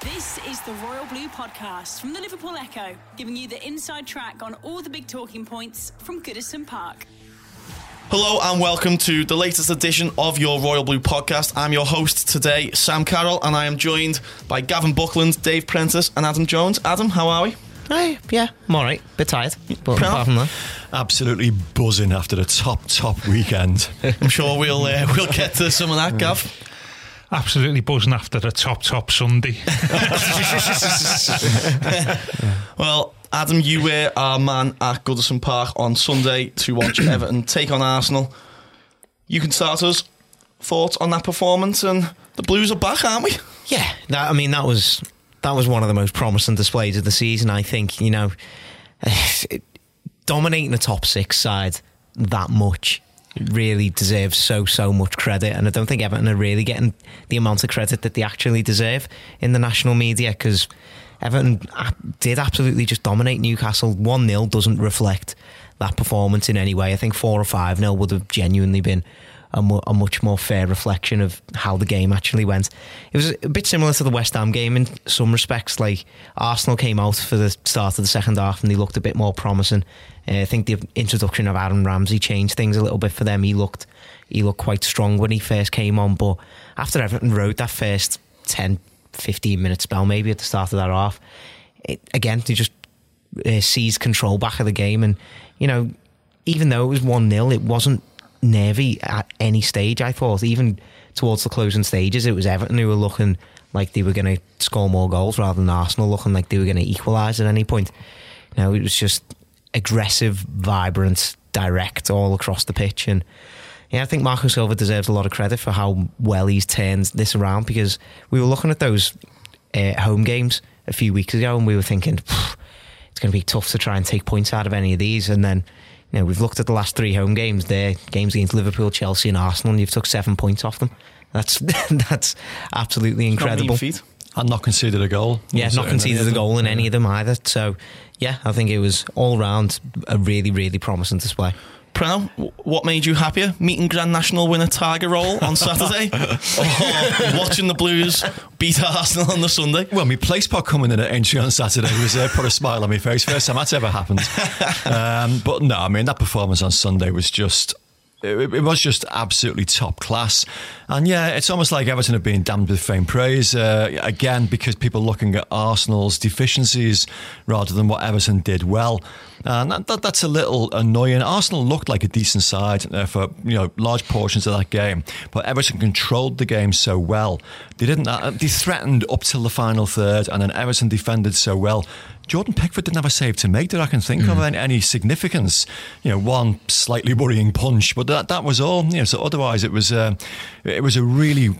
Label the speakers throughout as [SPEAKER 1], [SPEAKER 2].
[SPEAKER 1] This is the Royal Blue Podcast from the Liverpool Echo, giving you the inside track on all the big talking points from Goodison Park.
[SPEAKER 2] Hello and welcome to the latest edition of your Royal Blue podcast. I'm your host today, Sam Carroll, and I am joined by Gavin Buckland, Dave Prentice, and Adam Jones. Adam, how are we?
[SPEAKER 3] Hey, yeah, I'm all right. Bit tired, but
[SPEAKER 2] Proud?
[SPEAKER 3] apart from that,
[SPEAKER 4] Absolutely buzzing after the top top weekend.
[SPEAKER 2] I'm sure we'll uh, we'll get to some of that, Gav.
[SPEAKER 5] Absolutely buzzing after the top top Sunday.
[SPEAKER 2] Well, Adam, you were our man at Goodison Park on Sunday to watch Everton take on Arsenal. You can start us thoughts on that performance, and the Blues are back, aren't we?
[SPEAKER 3] yeah, that, I mean that was that was one of the most promising displays of the season. I think you know, dominating the top six side that much really deserves so so much credit, and I don't think Everton are really getting the amount of credit that they actually deserve in the national media because. Everton did absolutely just dominate Newcastle. 1 0 doesn't reflect that performance in any way. I think 4 or 5 0 would have genuinely been a, a much more fair reflection of how the game actually went. It was a bit similar to the West Ham game in some respects. Like Arsenal came out for the start of the second half and they looked a bit more promising. Uh, I think the introduction of Aaron Ramsey changed things a little bit for them. He looked he looked quite strong when he first came on, but after Everton rode that first 10, 15 minute spell, maybe at the start of that half, it, again they just uh, seized control back of the game, and you know, even though it was one 0 it wasn't nervy at any stage. I thought even towards the closing stages, it was Everton who were looking like they were going to score more goals rather than Arsenal looking like they were going to equalise at any point. You know, it was just aggressive, vibrant, direct all across the pitch, and yeah, I think Marco Silva deserves a lot of credit for how well he's turned this around because we were looking at those uh, home games a few weeks ago and we were thinking it's going to be tough to try and take points out of any of these. And then, you know, we've looked at the last three home games there, games against Liverpool, Chelsea, and Arsenal, and you've took seven points off them. That's that's absolutely
[SPEAKER 2] Not mean
[SPEAKER 3] incredible.
[SPEAKER 2] feat.
[SPEAKER 4] And not conceded a goal.
[SPEAKER 3] Yeah,
[SPEAKER 4] Was
[SPEAKER 3] not
[SPEAKER 4] it
[SPEAKER 3] conceded a goal in any of them either. So, yeah, I think it was all round a really, really promising display.
[SPEAKER 2] Preno, what made you happier? Meeting Grand National winner Tiger Roll on Saturday? or watching the Blues beat Arsenal on the Sunday?
[SPEAKER 4] Well, my place pot coming in at entry on Saturday was uh, put a smile on my face. First time that's ever happened. Um, but no, I mean that performance on Sunday was just. It, it was just absolutely top class, and yeah, it's almost like Everton have been damned with faint praise uh, again because people looking at Arsenal's deficiencies rather than what Everton did well, and that, that, that's a little annoying. Arsenal looked like a decent side uh, for you know large portions of that game, but Everton controlled the game so well. They didn't. Uh, they threatened up till the final third, and then Everton defended so well. Jordan Pickford didn't have a save to make that I can think of any, any significance. You know, one slightly worrying punch, but that that was all. You know, so otherwise it was uh, it was a really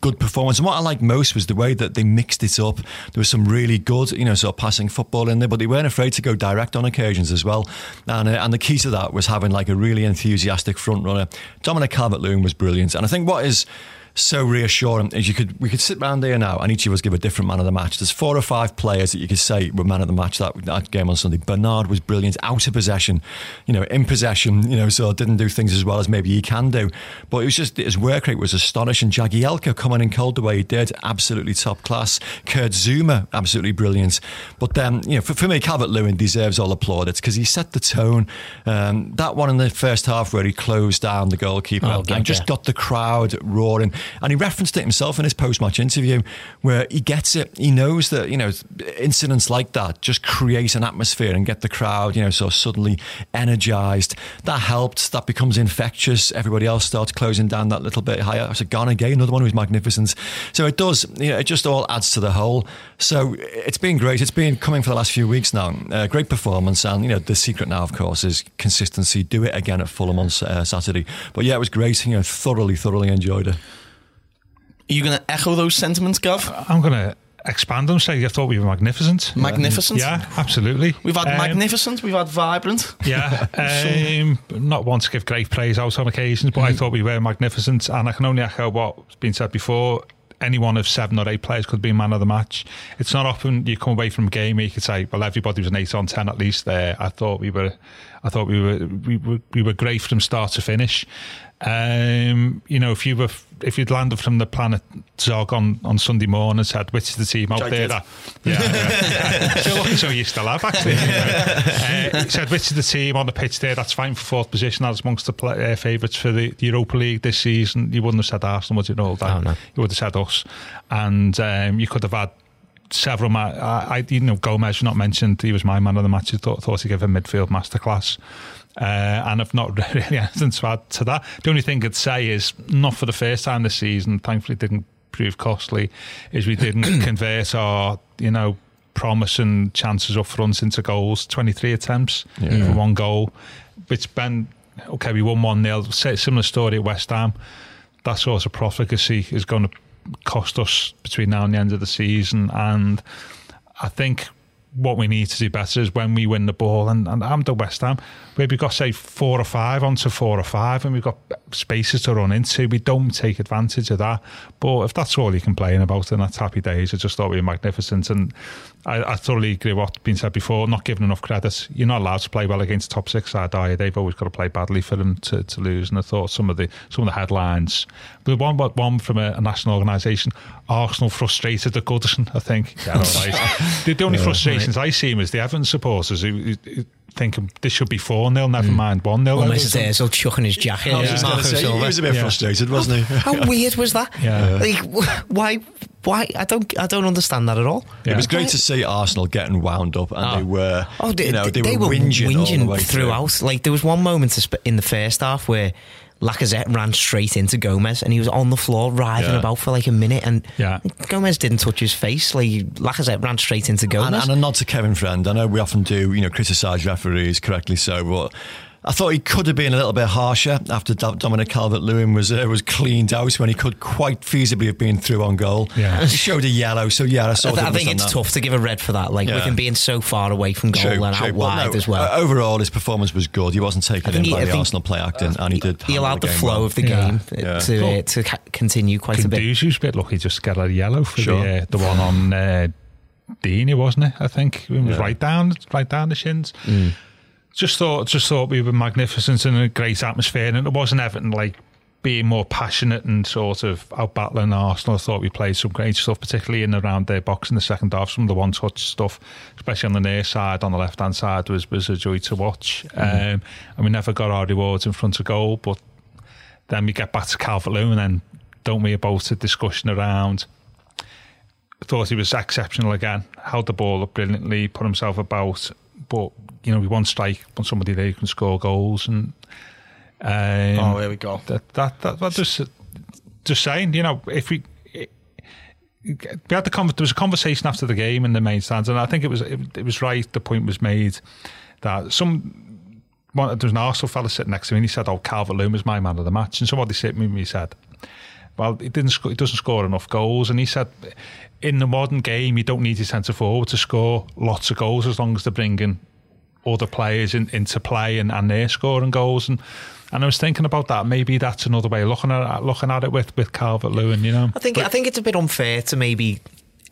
[SPEAKER 4] good performance. And what I liked most was the way that they mixed it up. There was some really good, you know, sort of passing football in there, but they weren't afraid to go direct on occasions as well. And uh, and the key to that was having like a really enthusiastic front runner. Dominic Calvert-Lewin was brilliant, and I think what is so reassuring is you could we could sit round here now and each of us give a different man of the match. There's four or five players that you could say were man of the match that, that game on Sunday. Bernard was brilliant, out of possession, you know, in possession, you know, so didn't do things as well as maybe he can do. But it was just his work rate was astonishing. Jagielka coming in cold the way he did, absolutely top class. Kurt Zouma, absolutely brilliant. But then, you know, for, for me, Calvert Lewin deserves all the plaudits because he set the tone. Um, that one in the first half where he closed down the goalkeeper
[SPEAKER 3] Oh,
[SPEAKER 4] and just got the crowd roaring. And he referenced it himself in his post match interview where he gets it. He knows that, you know, incidents like that just create an atmosphere and get the crowd, you know, of suddenly energized. That helped. That becomes infectious. Everybody else starts closing down that little bit higher. So Gana Gueye, another one who's magnificent. So it does, you know, it just all adds to the whole. So it's been great. It's been coming for the last few weeks now. Uh, great performance. And, you know, the secret now, of course, is consistency. Do it again at Fulham on uh, Saturday. But yeah, it was great. You know, thoroughly, thoroughly enjoyed it.
[SPEAKER 2] Are you going to echo those sentiments, Gov?
[SPEAKER 5] I'm going to expand and say I thought we were magnificent.
[SPEAKER 2] Magnificent.
[SPEAKER 5] Yeah, absolutely.
[SPEAKER 2] We've had
[SPEAKER 5] Um,
[SPEAKER 2] magnificent. We've had vibrant.
[SPEAKER 5] Yeah, um, not one to give great praise out on occasions, but I thought we were magnificent. And I can only echo what's been said before. Any one of seven or eight players could be man of the match. It's not often you come away from a game you could say, "Well, everybody was an eight on ten at least." There, I thought we were, I thought we were, we were, we were great from start to finish. Um, you know, if you were, if you'd landed from the planet Zog on, on Sunday morning and said, "Which is the team out
[SPEAKER 2] Which
[SPEAKER 5] there?" That, yeah, yeah. still looking so you still have actually. You know. uh, said which is the team on the pitch there that's fighting for fourth position that's amongst the play, uh, favourites for the, the Europa League this season. You wouldn't have said Arsenal, would you know? That
[SPEAKER 3] Oh, no.
[SPEAKER 5] You would have said us, and um, you could have had several. Ma- I, I, you know, Gomes not mentioned. He was my man of the match. I thought, thought he gave a midfield masterclass. Uh, and I've not really anything to add to that. The only thing I'd say is, not for the first time this season, thankfully didn't prove costly, is we didn't convert our, you know, promising chances up front into goals. 23 attempts for one goal, which Ben, okay, we won 1 0. Similar story at West Ham. That sort of profligacy is going to cost us between now and the end of the season. And I think what we need to do better is when we win the ball, and, and I'm the West Ham, where we've got, say, four or five onto four or five, and we've got spaces to run into. We don't take advantage of that. But if that's all you complain about, then that's happy days. I just thought we were magnificent. And I, I thoroughly agree with what's been said before, not giving enough credit. You're not allowed to play well against top six side, are you? They've always got to play badly for them to, to lose. And I thought some of the some of the headlines, the one one from a, a national organisation, Arsenal frustrated at Goodison, I think. Yeah, right. the, the only frustrations I see is the Everton supporters who, who, who thinking this should be 4 0, never hmm. mind 1 0.
[SPEAKER 3] Almost there, so chucking his jacket.
[SPEAKER 4] I was just going to say, he was a bit
[SPEAKER 5] Yeah.
[SPEAKER 4] frustrated, wasn't he?
[SPEAKER 3] How weird was that?
[SPEAKER 5] Yeah.
[SPEAKER 3] Like, why? Why? I don't. I don't understand that at all.
[SPEAKER 4] It was
[SPEAKER 5] Yeah.
[SPEAKER 4] great to see Arsenal getting wound up, and
[SPEAKER 3] Oh.
[SPEAKER 4] they were,
[SPEAKER 3] Oh, they,
[SPEAKER 4] you know, they,
[SPEAKER 3] they
[SPEAKER 4] were, whinging, all the way
[SPEAKER 3] throughout.
[SPEAKER 4] through.
[SPEAKER 3] Like there was one moment in the first half where Lacazette ran straight into Gomes, and he was on the floor writhing
[SPEAKER 4] Yeah.
[SPEAKER 3] about for like a minute, and
[SPEAKER 5] Yeah.
[SPEAKER 3] Gomes didn't touch his face. Like Lacazette ran straight into
[SPEAKER 4] And,
[SPEAKER 3] Gomes.
[SPEAKER 4] and a nod to Kevin Friend. I know we often do, you know, criticise referees correctly so, but I thought he could have been a little bit harsher after Dominic Calvert-Lewin was uh, was cleaned out when he could quite feasibly have been through on goal.
[SPEAKER 5] Yeah.
[SPEAKER 4] he showed a yellow, so yeah, I,
[SPEAKER 3] I, th- I think it's
[SPEAKER 4] that.
[SPEAKER 3] tough to give a red for that. Like with him being so far away from goal
[SPEAKER 4] True,
[SPEAKER 3] and
[SPEAKER 4] true,
[SPEAKER 3] out wide
[SPEAKER 4] no,
[SPEAKER 3] as well.
[SPEAKER 4] uh, overall, his performance was good. He wasn't taken
[SPEAKER 3] think
[SPEAKER 4] in
[SPEAKER 3] he-
[SPEAKER 4] by
[SPEAKER 3] I
[SPEAKER 4] the Arsenal play acting, and he did.
[SPEAKER 3] he allowed the
[SPEAKER 4] game
[SPEAKER 3] flow
[SPEAKER 4] well.
[SPEAKER 3] of the game
[SPEAKER 4] Yeah.
[SPEAKER 3] to uh, to ca- continue quite a bit.
[SPEAKER 5] Guendouzi was a bit lucky just to get a yellow for
[SPEAKER 4] Sure.
[SPEAKER 5] the uh, the one on uh, Digne, wasn't it? I think it was
[SPEAKER 4] Yeah.
[SPEAKER 5] right down right down the shins.
[SPEAKER 3] Mm.
[SPEAKER 5] Just thought just thought we were magnificent and a great atmosphere, and it wasn't Everton like being more passionate and sort of out battling Arsenal. I thought we played some great stuff, particularly in and around their box in the second half. Some of the one touch stuff, especially on the near side, on the left hand side, was was a joy to watch. Um, and we never got our rewards in front of goal, but then we get back to Calvert Lewin and don't we about a discussion around thought he was exceptional again held the ball up brilliantly put himself about but you know we one strike on somebody there who can score goals and um,
[SPEAKER 2] Oh, here we go.
[SPEAKER 5] that that that, that just just saying you know if we we had the con- there was a conversation after the game in the main stands and I think it was it, it was right the point was made that some one, there was an Arsenal fella sitting next to me and he said oh Calvert Lewin was my man of the match and somebody said to me said well, he didn't. Score, he doesn't score enough goals, and he said, in the modern game, you don't need your centre forward to score lots of goals as long as they're bringing other players in, into play and, and they're scoring goals. And and I was thinking about that. Maybe that's another way of looking at it, looking at it with with Calvert Lewin. You know,
[SPEAKER 3] I think I think it's a bit unfair to maybe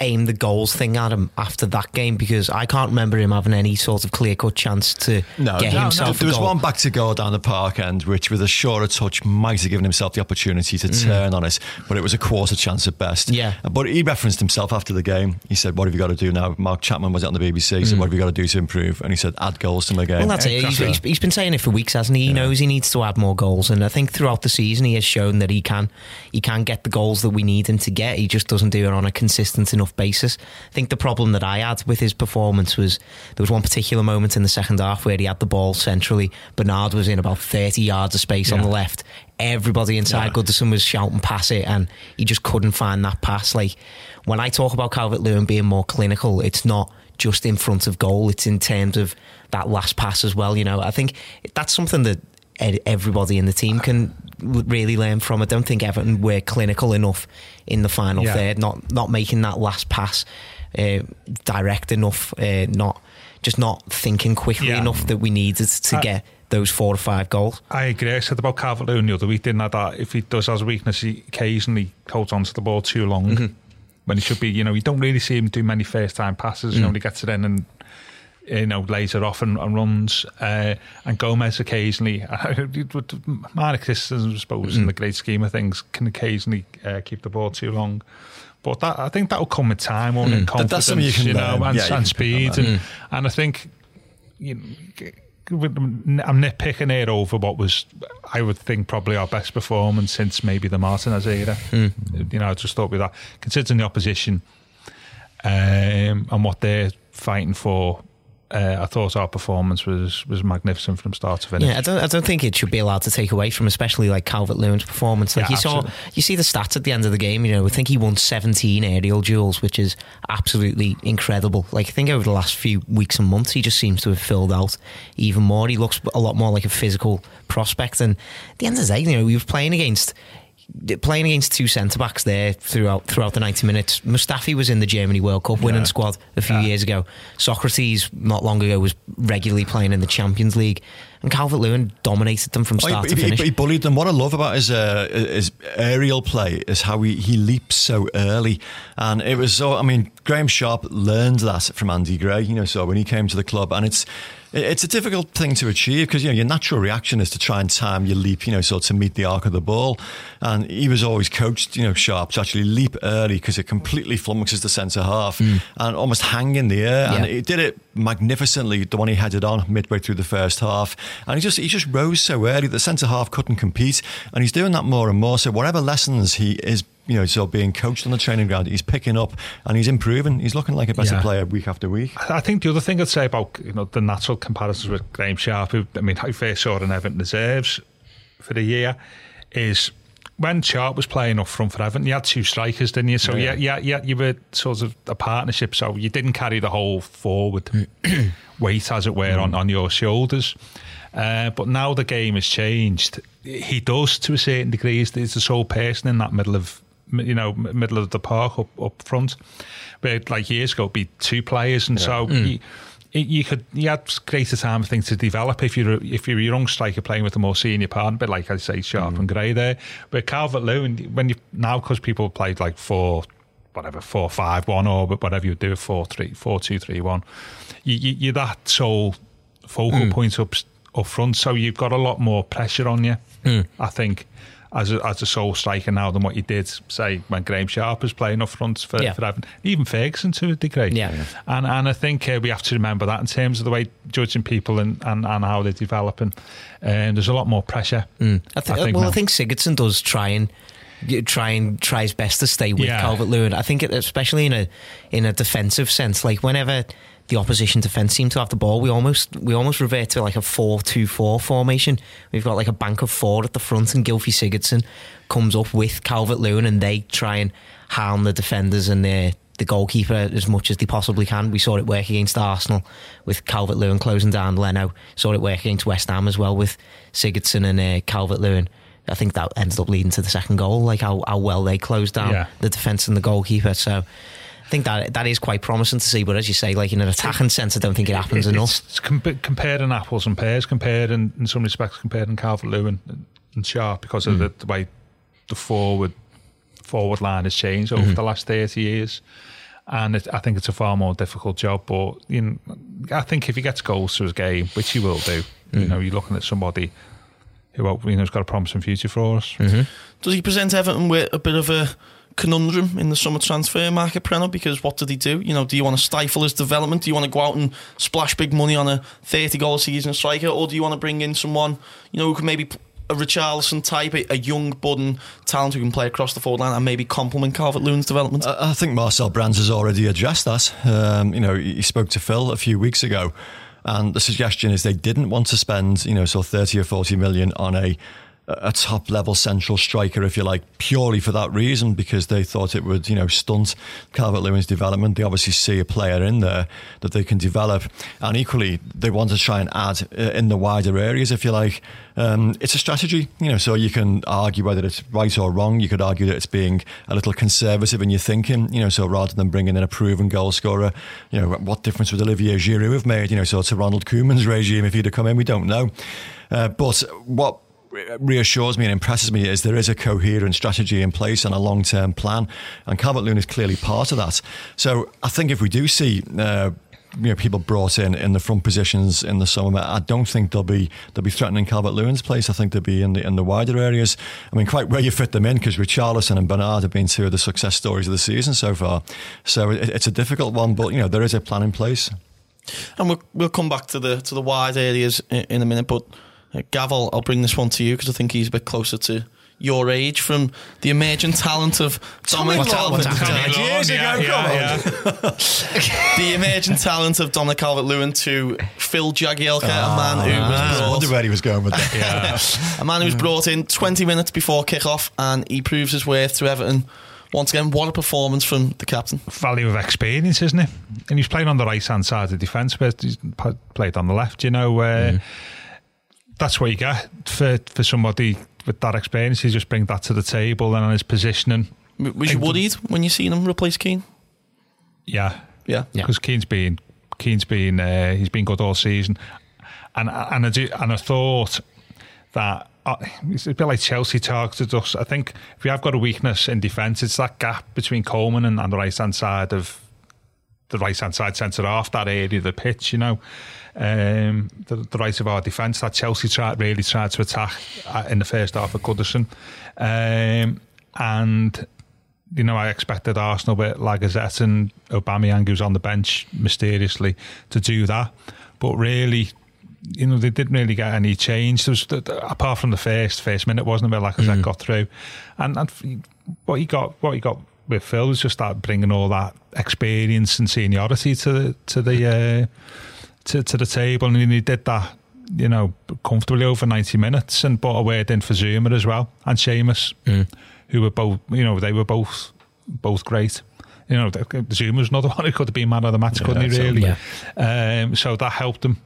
[SPEAKER 3] aim the goals thing at him after that game because I can't remember him having any sort of clear cut chance to
[SPEAKER 4] No,
[SPEAKER 3] get
[SPEAKER 4] no, no.
[SPEAKER 3] himself
[SPEAKER 4] There
[SPEAKER 3] a
[SPEAKER 4] was
[SPEAKER 3] goal.
[SPEAKER 4] one back to goal down the park end, which with a shorter touch might have given himself the opportunity to turn on it, but it was a quarter chance at best.
[SPEAKER 3] Mm. Yeah.
[SPEAKER 4] But he referenced himself after the game. He said, What have you got to do now? Mark Chapman was it on the BBC. He said, What have you got to do to improve? And he said, Add goals to my game.
[SPEAKER 3] Mm. Well, that's it. He's, he's, he's been saying it for weeks, hasn't he? He knows he needs to add more goals, and I think throughout the season he has shown that he can he can get the goals that we need him to get. He just doesn't do it on a consistent enough basis. I think the problem that I had with his performance was there was one particular moment in the second half where he had the ball centrally. Bernard was in about thirty yards of space on the left. Everybody inside
[SPEAKER 4] Yeah.
[SPEAKER 3] Goodison was shouting pass it, and he just couldn't find that pass. Like when I talk about Calvert Lewin being more clinical, it's not just in front of goal; it's in terms of that last pass as well. You know, I think that's something that everybody in the team can really learn from. I don't think Everton were clinical enough in the final
[SPEAKER 5] Yeah.
[SPEAKER 3] third, not not making that last pass uh, direct enough, uh, not just not thinking quickly
[SPEAKER 5] Yeah.
[SPEAKER 3] enough that we needed to
[SPEAKER 5] I-
[SPEAKER 3] get those four or five goals.
[SPEAKER 5] I agree. I said about Calvert Lewin the other week, didn't I? That if he does has a weakness, he occasionally holds onto the ball too long
[SPEAKER 3] Mm-hmm.
[SPEAKER 5] when he should be. You know, you don't really see him do many first time passes.
[SPEAKER 3] Mm.
[SPEAKER 5] You know, he gets it in and you know lays it off and, and runs. Uh, and Gomes occasionally, minor criticism, I suppose,
[SPEAKER 3] Mm.
[SPEAKER 5] in the great scheme of things, can occasionally uh, keep the ball too long. But that, I think that will come with time, won't it? Confidence,
[SPEAKER 4] that's something you can
[SPEAKER 5] know,
[SPEAKER 4] learn.
[SPEAKER 5] and,
[SPEAKER 4] Yeah,
[SPEAKER 5] and speed, and, and I think you know, I'm nitpicking it over what was, I would think, probably our best performance since maybe the Martinez era. You know, I just thought with that, considering the opposition um, and what they're fighting for, uh, I thought our performance was was magnificent from start to finish.
[SPEAKER 3] Yeah, I don't. I don't think it should be allowed to take away from, especially like Calvert Lewin's performance. Like
[SPEAKER 5] Yeah,
[SPEAKER 3] you saw, you see the stats at the end of the game. You know, I think he won 17 aerial duels, which is absolutely incredible. Like I think over the last few weeks and months, he just seems to have filled out even more. He looks a lot more like a physical prospect. And at the end of the day, you know, he was playing against. Playing against two centre backs there throughout throughout the ninety minutes. Mustafi was in the Germany World Cup winning
[SPEAKER 5] Yeah.
[SPEAKER 3] squad a few
[SPEAKER 5] Yeah.
[SPEAKER 3] years ago. Sokratis not long ago was regularly playing in the Champions League, and Calvert Lewin dominated them from
[SPEAKER 4] Oh,
[SPEAKER 3] start
[SPEAKER 4] he,
[SPEAKER 3] to finish.
[SPEAKER 4] he bullied them. What I love about his uh, his aerial play is how he, he leaps so early, and it was so. I mean, Graeme Sharp learned that from Andy Gray. You know, so when he came to the club, and it's it's a difficult thing to achieve because you know your natural reaction is to try and time your leap. You know, so to meet the arc of the ball, and he was always coached. You know, Sharp to actually leap early because it completely flummoxes the centre half and almost hang in the air, and
[SPEAKER 3] Hmm.
[SPEAKER 4] He did it magnificently. The one he headed on midway through the first half, and he just he just rose so early that centre half couldn't compete, and he's doing that more and more. So whatever lessons he is, you know, so being coached on the training ground, he's picking up and he's improving. He's looking like a better
[SPEAKER 5] Yeah.
[SPEAKER 4] player week after week.
[SPEAKER 5] I think the other thing I'd say about you know the natural comparisons with Graeme Sharp, who I mean, I first saw in Everton reserves for the year, is when Sharp was playing up front for Everton, you had two strikers, didn't you? So yeah, yeah, yeah, you were sort of a partnership. So you didn't carry the whole forward weight, as it were, on, on your shoulders. Uh, but now the game has changed. He does to a certain degree. He's, he's the sole person in that middle of you know middle of the park up up front. But like years ago, it'd be two players, and so. He, it- you could you had greater time I think to develop if you're if you're a young striker playing with a more senior partner, but like I say, Sharp mm. and Gray there. But Calvert Lewin, when you now because people played like four, whatever four five one or whatever you do four three four two three one, you, you you're that sole focal mm. point up up front, so you've got a lot more pressure on you. Mm. I think. As a, as a sole striker now than what you did, say, when Graeme Sharp was playing up front for,
[SPEAKER 3] Yeah.
[SPEAKER 5] for Everton. Even Ferguson to a degree.
[SPEAKER 3] Yeah. Yeah.
[SPEAKER 5] And and I think uh, we have to remember that in terms of the way judging people and, and, and how they're developing. And there's a lot more pressure.
[SPEAKER 3] I think, well,
[SPEAKER 5] now.
[SPEAKER 3] I think Sigurdsson does try and try and try his best to stay with
[SPEAKER 5] Yeah.
[SPEAKER 3] Calvert Lewin. I think, it, especially in a in a defensive sense, like whenever the opposition defense seem to have the ball, we almost we almost revert to like a 4-2-4 formation. We've got like a bank of four at the front, and Gylfi Sigurdsson comes up with Calvert Lewin, and they try and harm the defenders and the the goalkeeper as much as they possibly can. We saw it work against Arsenal with Calvert Lewin closing down Leno. Saw it work against West Ham as well with Sigurdsson and uh, Calvert Lewin. I think that ended up leading to the second goal, like how, how well they closed down
[SPEAKER 5] Yeah.
[SPEAKER 3] the defence and the goalkeeper. So think that that is quite promising to see. But as you say, like in an attacking sense, I don't think it happens
[SPEAKER 5] It-
[SPEAKER 3] enough.
[SPEAKER 5] It's, it's compa- comparing apples and pears, compared in some respects comparing Calvert Lewin and, and Sharp because of the, mm. the way the forward forward line has changed over mm-hmm. the last thirty years. And it, I think it's a far more difficult job. But you know, I think if he gets goals to his game, which he will do, you mm-hmm. know, you're looking at somebody who you know has got a promising future for us. Mm-hmm.
[SPEAKER 2] Does he present Everton with a bit of a conundrum in the summer transfer market, Preno? Because what did he do? You know, do you want to stifle his development? Do you want to go out and splash big money on a 30 goal season striker? Or do you want to bring in someone, you know, who can maybe a Richarlison type, a, young, budding talent who can play across the forward line and maybe complement Calvert Lewin's development?
[SPEAKER 4] I think Marcel Brands has already addressed that. Um, you know, he spoke to Phil a few weeks ago, and the suggestion is they didn't want to spend, you know, so thirty or forty million on a a top level central striker, if you like, purely for that reason, because they thought it would, you know, stunt Calvert Lewin's development. They obviously see a player in there that they can develop. And equally, they want to try and add uh, in the wider areas, if you like. Um, it's a strategy, you know, so you can argue whether it's right or wrong. You could argue that it's being a little conservative in your thinking, you know, so rather than bringing in a proven goal scorer, you know, what difference would Olivier Giroud have made, you know, so to Ronald Koeman's regime if he'd have come in, we don't know. Uh, but what reassures me and impresses me is there is a coherent strategy in place and a long term plan, and Calvert Lewin is clearly part of that. So I think if we do see uh, you know, people brought in in the front positions in the summer. I don't think they'll be they'll be threatening Calvert Lewin's place. I think they'll be in the in the wider areas. I mean, quite where you fit them in because Richarlison and Bernard have been two of the success stories of the season so far. So it, it's a difficult one, but you know there is a plan in place.
[SPEAKER 2] And we'll we'll come back to the to the wide areas in, in a minute, but uh, Gav, I'll, bring this one to you because I think he's a bit closer to your age from the emerging talent of Dominic Calvert.
[SPEAKER 4] Years ago, yeah, yeah,
[SPEAKER 2] yeah. the emerging talent of Dominic Calvert Lewin to Phil Jagielka, oh, a man who was
[SPEAKER 4] brought. I wonder where he was going with that.
[SPEAKER 2] a man who was brought in 20 minutes before kick-off and he proves his worth to Everton. Once again, what a performance from the captain.
[SPEAKER 5] Value of experience, isn't it? And he's playing on the right hand side of the defence, but he's played on the left, you know. Uh, mm that's what you get for for somebody with that experience. He just bring that to the table and on his positioning.
[SPEAKER 2] Was you worried when you seen him replace Keane?
[SPEAKER 5] Yeah,
[SPEAKER 2] yeah,
[SPEAKER 5] because yeah. Keane's been Keane's been uh, he's been good all season, and and I do, and I thought that. Uh, it's a bit like Chelsea targeted us. I think if we have got a weakness in defence, it's that gap between Coleman and, and the right hand side of the right hand side centre half, that area of the pitch, you know um, the, the right of our defence that Chelsea tried, really tried to attack in the first half of Goodison. Um, and, you know, I expected Arsenal with Lacazette and Aubameyang, who's on the bench mysteriously, to do that. But really, you know, they didn't really get any change. There was, apart from the first first minute, wasn't it? Where Lacazette mm. got through, and, and what he got, what he got with Phil was just that bringing all that experience and seniority to the to the uh, to, to the table, and he did that, you know, comfortably over 90 minutes and brought a word in for Zouma as well and Seamus, mm. who were both, you know, they were both both great. You know, Zouma was another one who could have been man of the match, yeah, couldn't he, really? Yeah. Um, so that helped him.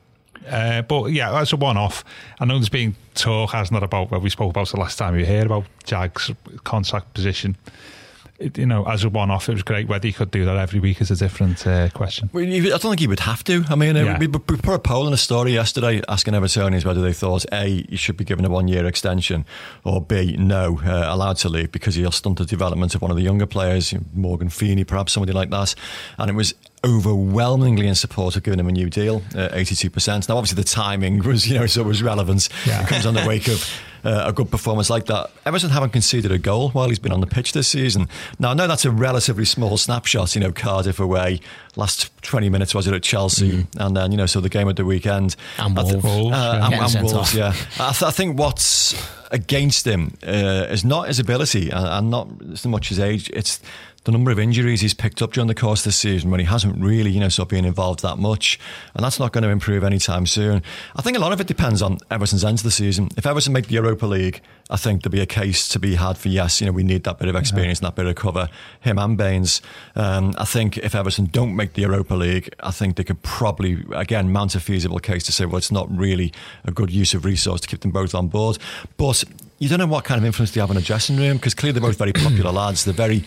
[SPEAKER 5] Uh, but yeah, as a one off, I know there's been talk, hasn't it, about what we spoke about the last time we heard about Jag's contact position it, you know, as a one off, it was great. Whether he could do that every week is a different uh, question.
[SPEAKER 4] Well, I don't think he would have to. I mean, uh, yeah. we, we, put a poll in a story yesterday asking Evertonians whether they thought A, he should be given a one year extension, or B, no, uh, allowed to leave because he'll stunt the development of one of the younger players, Morgan Feeney, perhaps somebody like that. And it was overwhelmingly in support of giving him a new deal, uh, 82%. Now, obviously, the timing was, you know, so it was relevant. Yeah. It comes on the wake of uh, a good performance like that. Everton haven't conceded a goal while he's been on the pitch this season. Now, I know that's a relatively small snapshot, you know, Cardiff away, last 20 minutes was it at Chelsea, mm. and then, you know, so the game at the weekend.
[SPEAKER 3] And Wolves. Th-
[SPEAKER 4] uh, yeah. and, and Wolves, yeah. I, th- I, think what's against him uh, is not his ability and, and not so much his age, it's the number of injuries he's picked up during the course of the season when he hasn't really, you know, sort of been involved that much. And that's not going to improve anytime soon. I think a lot of it depends on Everton's end of the season. If Everton make the Europa League, I think there'll be a case to be had for yes, you know, we need that bit of experience yeah. and that bit of cover. Him and Baines. Um, I think if Everton don't make the Europa League, I think they could probably, again, mount a feasible case to say, well, it's not really a good use of resource to keep them both on board. But you don't know what kind of influence they have in a dressing room because clearly they're both very popular lads. They're very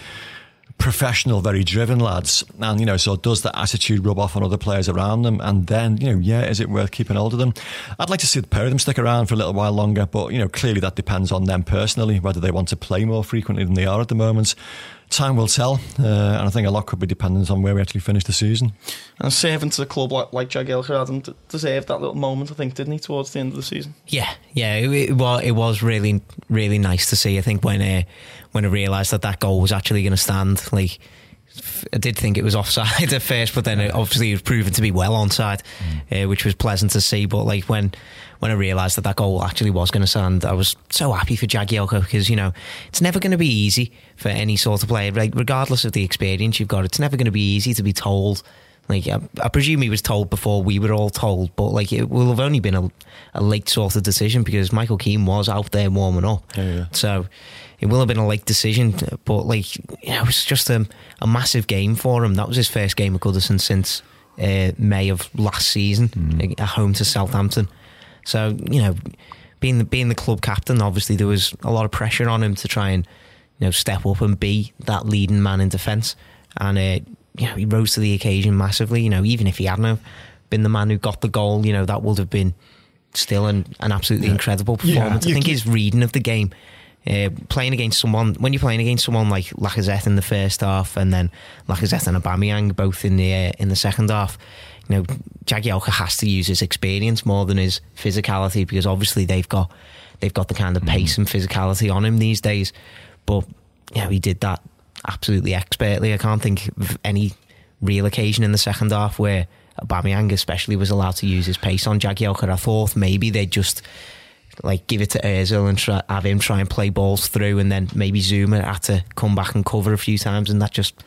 [SPEAKER 4] professional, very driven lads. And, you know, so does that attitude rub off on other players around them? And then, you know, yeah, is it worth keeping hold of them? I'd like to see the pair of them stick around for a little while longer, but, you know, clearly that depends on them personally, whether they want to play more frequently than they are at the moment time will tell, uh, and I think a lot could be dependent on where we actually finish the season.
[SPEAKER 2] And saving to the club like, like Jagielka Adam deserved that little moment, I think, didn't he, towards the end of the season?
[SPEAKER 3] Yeah, yeah, it, it, well, it was really, really nice to see. I think when uh, when I realised that that goal was actually going to stand, like. I did think it was offside at first, but then it obviously it was proven to be well onside, mm. uh, which was pleasant to see. But like when when I realised that that goal actually was going to stand, I was so happy for Jagielka because, you know, it's never going to be easy for any sort of player, like, regardless of the experience you've got. It's never going to be easy to be told Like I, I, presume he was told before we were all told, but like it will have only been a, a late sort of decision because Michael Keane was out there warming up.
[SPEAKER 4] Yeah, yeah.
[SPEAKER 3] So it will have been a late decision, but like you know, it was just a, a massive game for him. That was his first game at Goodison since uh, May of last season mm. at home to Southampton. So you know, being the being the club captain, obviously there was a lot of pressure on him to try and you know step up and be that leading man in defence, and uh, you know he rose to the occasion massively. You know, even if he hadn't been the man who got the goal, you know that would have been still an, an absolutely yeah. incredible performance. Yeah. I think his reading of the game. Uh, playing against someone when you're playing against someone like Lacazette in the first half and then Lacazette and Aubameyang both in the uh, in the second half, you know, Jagielka has to use his experience more than his physicality because obviously they've got they've got the kind of pace mm. and physicality on him these days. But you know, he did that absolutely expertly. I can't think of any real occasion in the second half where Aubameyang especially was allowed to use his pace on Jagielka. I thought maybe they'd just like give it to Özil and try, have him try and play balls through, and then maybe Zouma had to come back and cover a few times, and that just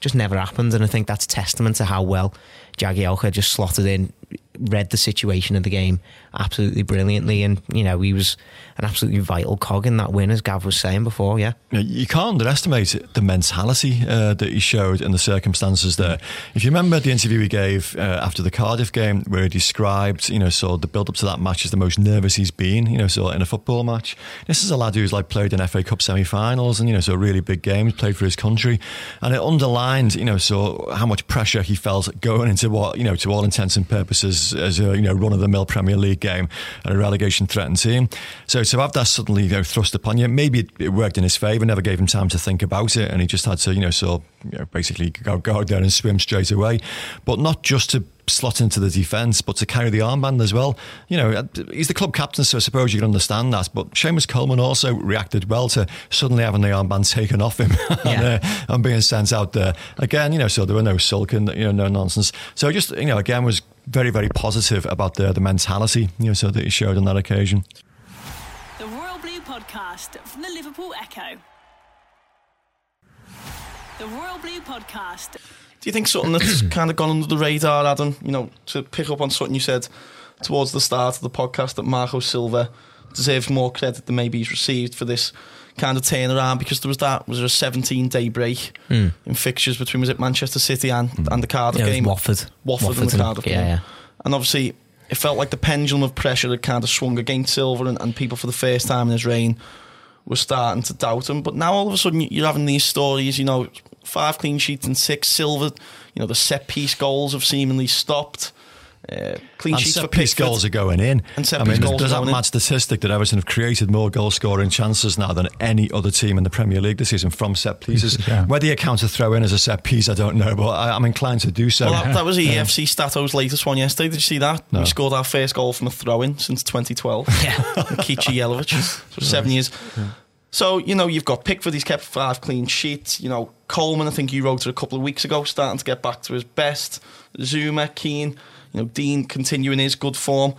[SPEAKER 3] just never happened. And I think that's testament to how well Jagielka just slotted in, read the situation of the game absolutely brilliantly, and you know he was an absolutely vital cog in that win, as Gav was saying before. Yeah,
[SPEAKER 4] you can't underestimate the mentality uh, that he showed and the circumstances there. If you remember the interview he gave uh, after the Cardiff game, where he described, you know, so the build up to that match as the most nervous he's been, you know, so in a football match. This is a lad who's like played in FA Cup semi-finals and you know, so a really big game, played for his country, and it underlined, you know, so how much pressure he felt going into what, you know, to all intents and purposes, as a you know run of the mill Premier League game and a relegation threatened team. So to have that suddenly you know, thrust upon you, maybe it, it worked in his favour. Never gave him time to think about it, and he just had to you know so you know, basically go, go out there and swim straight away. But not just to slot into the defence, but to carry the armband as well. You know, he's the club captain, so I suppose you can understand that. But Seamus Coleman also reacted well to suddenly having the armband taken off him yeah. and, uh, and, being sent out there. Again, you know, so there were no sulking, you know, no nonsense. So just, you know, again, was very, very positive about the, the mentality, you know, so that he showed on that occasion.
[SPEAKER 1] The Royal Blue Podcast from the Liverpool Echo. The Royal Blue Podcast.
[SPEAKER 2] Do you think something that's kind of gone under the radar, Adam? You know, to pick up on something you said towards the start of the podcast that Marco Silva deserves more credit than maybe he's received for this kind of turnaround because there was that was there a 17 day break mm. in fixtures between was it Manchester City and, mm. and the Cardiff
[SPEAKER 3] yeah,
[SPEAKER 2] game
[SPEAKER 3] Watford.
[SPEAKER 2] Watford Watford and the Cardiff
[SPEAKER 3] yeah, game yeah.
[SPEAKER 2] and obviously it felt like the pendulum of pressure had kind of swung against Silva and, and people for the first time in his reign were starting to doubt him but now all of a sudden you're having these stories you know five clean sheets and six Silver You know, the set piece goals have seemingly stopped. Uh, clean
[SPEAKER 4] and
[SPEAKER 2] sheets for
[SPEAKER 4] piece goals are going in.
[SPEAKER 2] And set
[SPEAKER 4] I mean,
[SPEAKER 2] goals
[SPEAKER 4] there's that mad
[SPEAKER 2] in.
[SPEAKER 4] statistic that Everton have created more goal scoring chances now than any other team in the Premier League this season from set pieces.
[SPEAKER 5] Yeah.
[SPEAKER 4] Whether you count a throw in as a set piece, I don't know, but I, am inclined to do so.
[SPEAKER 2] Well, that, that was the EFC Stato's latest one yesterday. Did you see that?
[SPEAKER 4] No.
[SPEAKER 2] We scored our first goal from a throw in since 2012.
[SPEAKER 3] Yeah.
[SPEAKER 2] Nikica Jelavić. So seven years. So, you know, you've got Pickford, he's kept five clean sheets. You know, Coleman, I think you wrote it a couple of weeks ago, starting to get back to his best. Zouma, Keane, you know, Digne continuing his good form.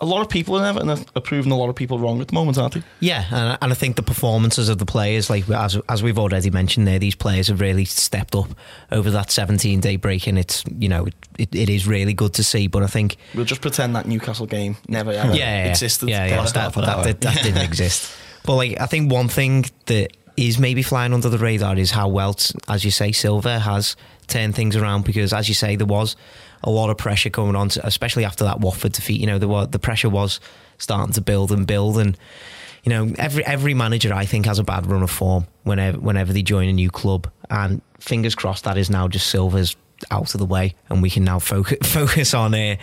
[SPEAKER 2] A lot of people in Everton are, are proving a lot of people wrong at the moment, aren't they?
[SPEAKER 3] Yeah, and, and I think the performances of the players, like as as we've already mentioned there, these players have really stepped up over that 17 day break, and it's you know it, it is really good to see. But I think
[SPEAKER 2] We'll just pretend that Newcastle game never ever
[SPEAKER 3] yeah, yeah,
[SPEAKER 2] existed.
[SPEAKER 3] Yeah, yeah,
[SPEAKER 4] Let's
[SPEAKER 3] that, that,
[SPEAKER 4] that
[SPEAKER 3] that, that didn't exist. But like, I think one thing that is maybe flying under the radar is how well, as you say, Silva has turned things around. Because as you say, there was a lot of pressure coming on, to, especially after that Watford defeat. You know, the the pressure was starting to build and build, and you know, every every manager I think has a bad run of form whenever whenever they join a new club. And fingers crossed that is now just Silva's out of the way, and we can now focus focus on uh,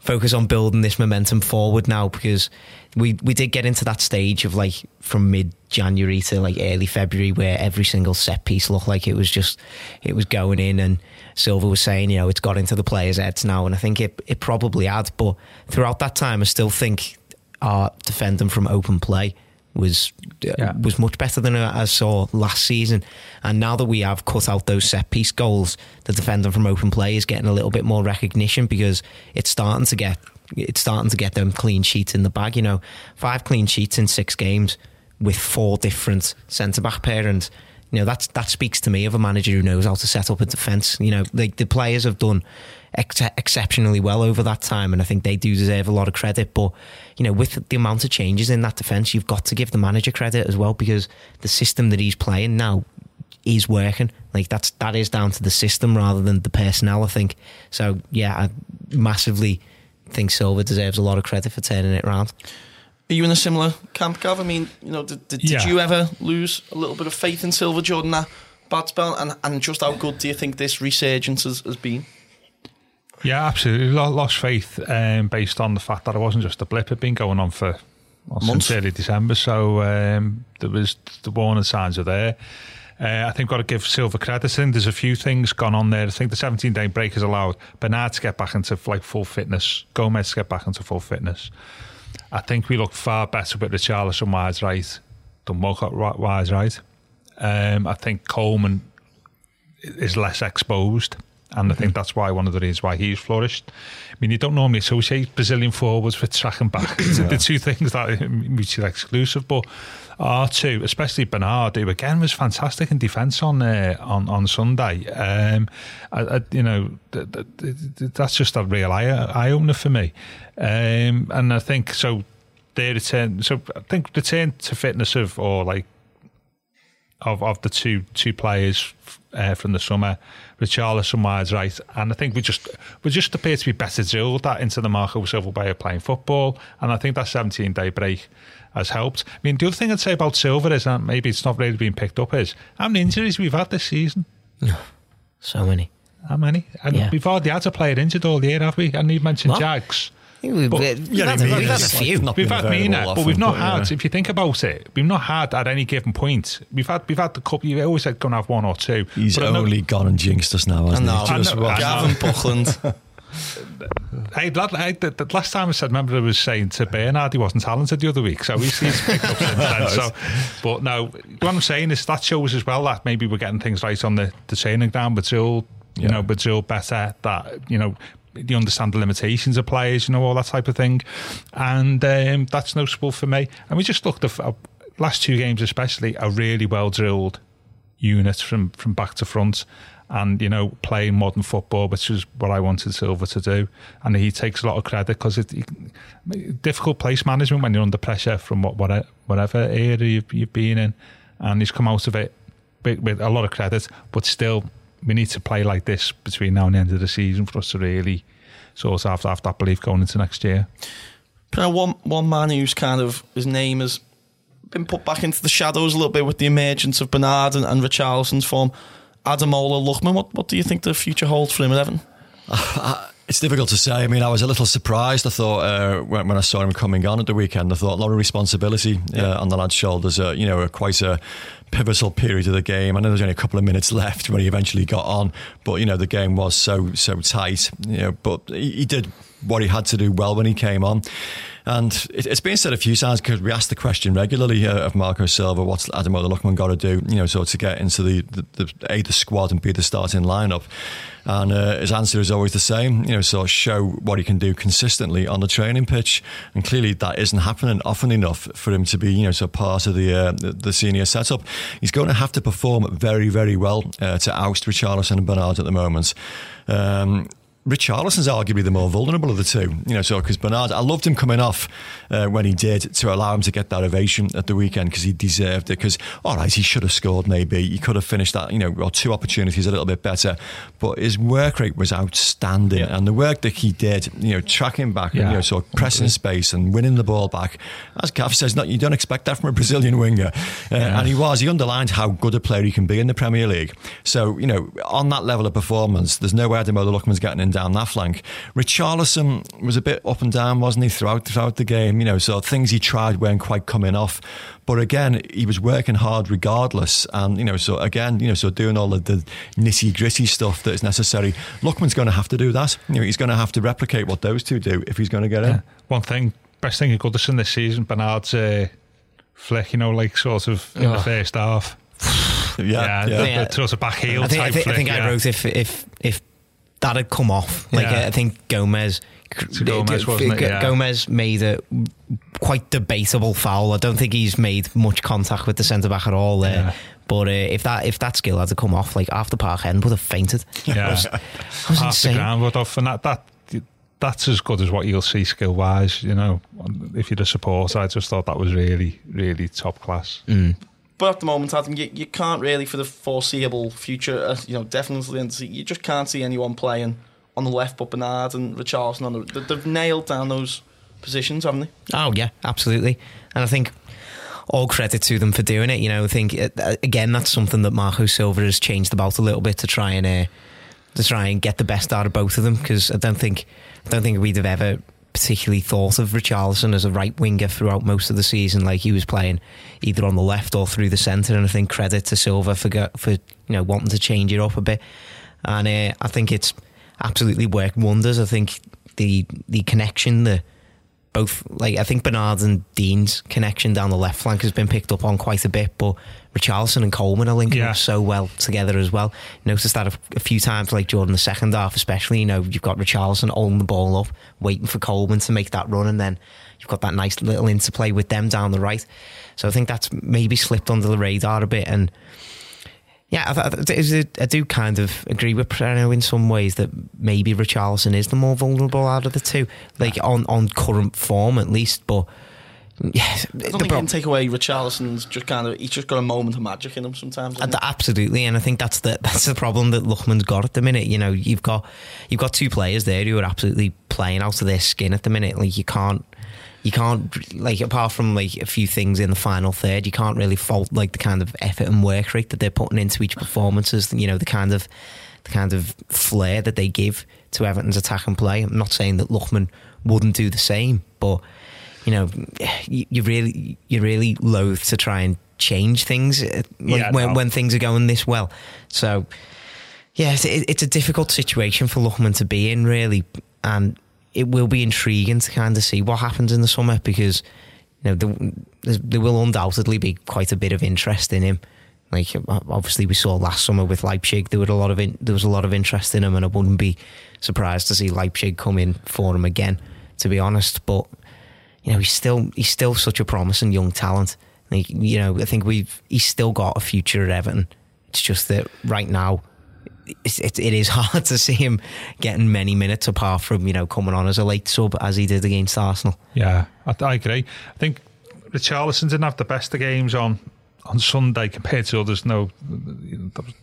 [SPEAKER 3] focus on building this momentum forward now because we we did get into that stage of like from mid January to like early February where every single set piece looked like it was just it was going in and Silva was saying you know it's got into the players' heads now and I think it it probably had but throughout that time I still think our defending from open play was uh,
[SPEAKER 5] Yeah.
[SPEAKER 3] was much better than I saw last season. And now that we have cut out those set piece goals, the defending from open play is getting a little bit more recognition because it's starting to get it's starting to get them clean sheets in the bag. You know, five clean sheets in six games with four different centre back pair and You know, that's that speaks to me of a manager who knows how to set up a defence. You know, the players have done ex- exceptionally well over that time, and I think they do deserve a lot of credit. But you know, with the amount of changes in that defence, you've got to give the manager credit as well because the system that he's playing now is working. Like that's that is down to the system rather than the personnel. I think so. Yeah, I massively think Silva deserves a lot of credit for turning it around.
[SPEAKER 2] Are you in a similar camp, Gav? I mean, you know, did, did,
[SPEAKER 5] Yeah.
[SPEAKER 2] you ever lose a little bit of faith in Silva Jordan that bad spell? And, and just how good do you think this resurgence has, has been?
[SPEAKER 5] Yeah, absolutely. Lost faith um, based on the fact that it wasn't just a blip. It'd been going on for well,
[SPEAKER 2] Months.
[SPEAKER 5] since early December. So um, there was the warning signs are there. Uh, I think got to give Silva credit. I think there's a few things gone on there. I think the 17 day break has allowed Bernard to get back into like full fitness, Gomes to get back into full fitness. I think we look far better with the Richarlison wise right than Walcott wise right. Um, I think Coleman is less exposed. And I think that's why one of the reasons why he's flourished. I mean, you don't normally associate Brazilian forwards with tracking back. It's the two things that are mutually exclusive, but are two, especially Bernard, who again was fantastic in defence on uh, on on Sunday. Um, I, I, you know, th- th- th- that's just a real eye eye opener for me. Um, and I think so. Their return, so I think the return to fitness of or like of, of the two two players uh, from the summer, Richarlison wise right, and I think we just we just appear to be better drilled that into the Marco Silva way of playing football, and I think that 17 day break has helped. I mean, the other thing I'd say about Silva is that maybe it's not really being picked up is how many injuries we've had this season.
[SPEAKER 3] So many.
[SPEAKER 5] How many? And
[SPEAKER 3] Yeah.
[SPEAKER 5] we've already had a player injured all year, have we? And you mentioned
[SPEAKER 3] What?
[SPEAKER 5] Jags.
[SPEAKER 3] I think we've,
[SPEAKER 5] But-
[SPEAKER 3] we've,
[SPEAKER 4] Yeah,
[SPEAKER 3] had,
[SPEAKER 4] I mean,
[SPEAKER 3] we've had a
[SPEAKER 4] it's
[SPEAKER 3] few.
[SPEAKER 4] not
[SPEAKER 5] We've
[SPEAKER 4] been
[SPEAKER 5] had
[SPEAKER 4] available
[SPEAKER 5] Mina, but we've not
[SPEAKER 4] but, yeah.
[SPEAKER 5] had. If you think about it, we've not had at any given point. We've had we've had the couple. You always said going to have one or two.
[SPEAKER 4] He's
[SPEAKER 5] But I know-
[SPEAKER 4] only gone and jinxed us now, hasn't
[SPEAKER 2] I know.
[SPEAKER 4] he?
[SPEAKER 5] I
[SPEAKER 4] Just
[SPEAKER 5] know. I know.
[SPEAKER 2] Gavin Buckland.
[SPEAKER 5] Hey, lad, I, the, the last time I said, remember I was saying to Bernard he wasn't talented the other week, so he's, he's picked up since then. So, but no, what I'm saying is that shows as well that maybe we're getting things right on the, the training ground, but still, you
[SPEAKER 4] Yeah.
[SPEAKER 5] know, but still better that, you know, you understand the limitations of players, you know, all that type of thing. And um, that's noticeable for me. And we just looked at uh, last two games, especially, a really well drilled unit from, from back to front and you know playing modern football which is what I wanted Silva to do and he takes a lot of credit because it, it difficult place management when you're under pressure from what whatever area you've, you've been in and he's come out of it with, with a lot of credit but still we need to play like this between now and the end of the season for us to really sort of have, have that belief going into next year
[SPEAKER 2] But now one one man who's kind of his name has been put back into the shadows a little bit with the emergence of Bernard and, and Richarlison's form. Ademola Lookman, what what do you think the future holds for him at Everton?
[SPEAKER 4] It's difficult to say. I mean, I was a little surprised. I thought uh, when, when I saw him coming on at the weekend, I thought a lot of responsibility uh, on the lad's shoulders. Uh, you know, quite a pivotal period of the game. I know there's only a couple of minutes left when he eventually got on, but you know the game was so so tight. You know, but he, he did what he had to do well when he came on. And it, it's been said a few times because we ask the question regularly uh, of Marco Silva, what's Adam Lookman got to do, you know, so to get into the, the, the A, the squad and B, the starting lineup. And uh, his answer is always the same, you know, so show what he can do consistently on the training pitch. And clearly that isn't happening often enough for him to be, you know, so part of the uh, the, the senior setup. He's going to have to perform very, very well uh, to oust Richarlison and Bernard at the moment. Um, Richarlison's arguably the more vulnerable of the two, you know. So because Bernard, I loved him coming off uh, when he did to allow him to get that ovation at the weekend because he deserved it. Because all right, he should have scored. Maybe he could have finished that, you know, or two opportunities a little bit better. But his work rate was outstanding, and the work that he did, you know, tracking back, and,
[SPEAKER 5] Yeah.
[SPEAKER 4] you know, sort of pressing space and winning the ball back. As Gav says, not you don't expect that from a Brazilian winger, uh, and he was. He underlined how good a player he can be in the Premier League. So you know, on that level of performance, there's no way Ademola Lookman's getting in down that flank. Richarlison was a bit up and down, wasn't he, throughout throughout the game? You know, so things he tried weren't quite coming off. But again, he was working hard regardless, and you know, so again, you know, so doing all of the nitty gritty stuff that is necessary. Lookman's going to have to do that. You know, he's going to have to replicate what those two do if he's going to get in.
[SPEAKER 5] one thing best thing at Goodison this season Bernard's uh, flick you know like sort of in the
[SPEAKER 3] Oh.
[SPEAKER 5] first half
[SPEAKER 4] Yeah,
[SPEAKER 5] yeah,
[SPEAKER 4] yeah.
[SPEAKER 5] The,
[SPEAKER 3] Yeah.
[SPEAKER 5] the sort of back heel
[SPEAKER 3] I think, I
[SPEAKER 5] type
[SPEAKER 3] think, I, think
[SPEAKER 5] yeah.
[SPEAKER 3] I wrote if if if that had come off, like
[SPEAKER 5] Yeah.
[SPEAKER 3] I think
[SPEAKER 5] Gomes, Gomes, wasn't it?
[SPEAKER 3] G-
[SPEAKER 5] Yeah.
[SPEAKER 3] Gomes made a quite debatable foul. I don't think he's made much contact with the centre back at all there,
[SPEAKER 5] Yeah.
[SPEAKER 3] But uh, if that if that skill had to come off, like after Park Parkhead would have fainted.
[SPEAKER 5] Yeah,
[SPEAKER 3] It was, it was
[SPEAKER 5] half the
[SPEAKER 3] insane.
[SPEAKER 5] ground would off, and that that that's as good as what you'll see skill wise. You know, if you're a supporter, I just thought that was really really top class.
[SPEAKER 2] But at the moment, Adam, you, you can't really, for the foreseeable future, uh, you know, definitely, you just can't see anyone playing on the left but Bernard and Richarlison on the. they- They've nailed down those positions, haven't they?
[SPEAKER 3] Oh yeah, absolutely. And I think all credit to them for doing it. You know, I think uh, again that's something that Marco Silva has changed about a little bit to try and uh, to try and get the best out of both of them because I don't think I don't think we'd have ever particularly thought of Richarlison as a right winger throughout most of the season. Like he was playing either on the left or through the centre, and I think credit to Silva for for you know wanting to change it up a bit. And uh, I think it's absolutely worked wonders. I think the the connection, the both like I think Bernard and Digne's connection down the left flank has been picked up on quite a bit, but Richarlison and Coleman are linking
[SPEAKER 5] Yeah.
[SPEAKER 3] up so well together as well. Noticed that a, a few times, like during the second half, especially. You know, you've got Richarlison holding the ball up, waiting for Coleman to make that run, and then you've got that nice little interplay with them down the right. So I think that's maybe slipped under the radar a bit, and yeah, I, I, I do kind of agree with Preno in some ways that maybe Richarlison is the more vulnerable out of the two, like on, on current form at least. But yeah,
[SPEAKER 2] I don't think can take away Richarlison's just kind of. He's just got a moment of magic in him sometimes.
[SPEAKER 3] Uh, Absolutely, and I think that's the that's the problem that Lookman's got at the minute. You know, you've got you've got two players there who are absolutely playing out of their skin at the minute. Like you can't you can't like apart from like a few things in the final third, you can't really fault like the kind of effort and work rate that they're putting into each performances. You know, the kind of the kind of flair that they give to Everton's attack and play. I'm not saying that Lookman wouldn't do the same, but you know, you, you really you're really loath to try and change things uh, like
[SPEAKER 5] Yeah,
[SPEAKER 3] when when things are going this well. So yeah, it's, it, it's a difficult situation for Lookman to be in, really, and it will be intriguing to kind of see what happens in the summer because you know there, there will undoubtedly be quite a bit of interest in him. Like obviously we saw last summer with Leipzig, there was a lot of in, there was a lot of interest in him, and I wouldn't be surprised to see Leipzig come in for him again. To be honest, but you know he's still he's still such a promising young talent. Like, you know, I think we've he's still got a future at Everton. It's just that right now it's, it, it is hard to see him getting many minutes apart from you know coming on as a late sub as he did against Arsenal.
[SPEAKER 5] Yeah, I, I agree. I think Richarlison didn't have the best of games on on Sunday compared to others. No, that was-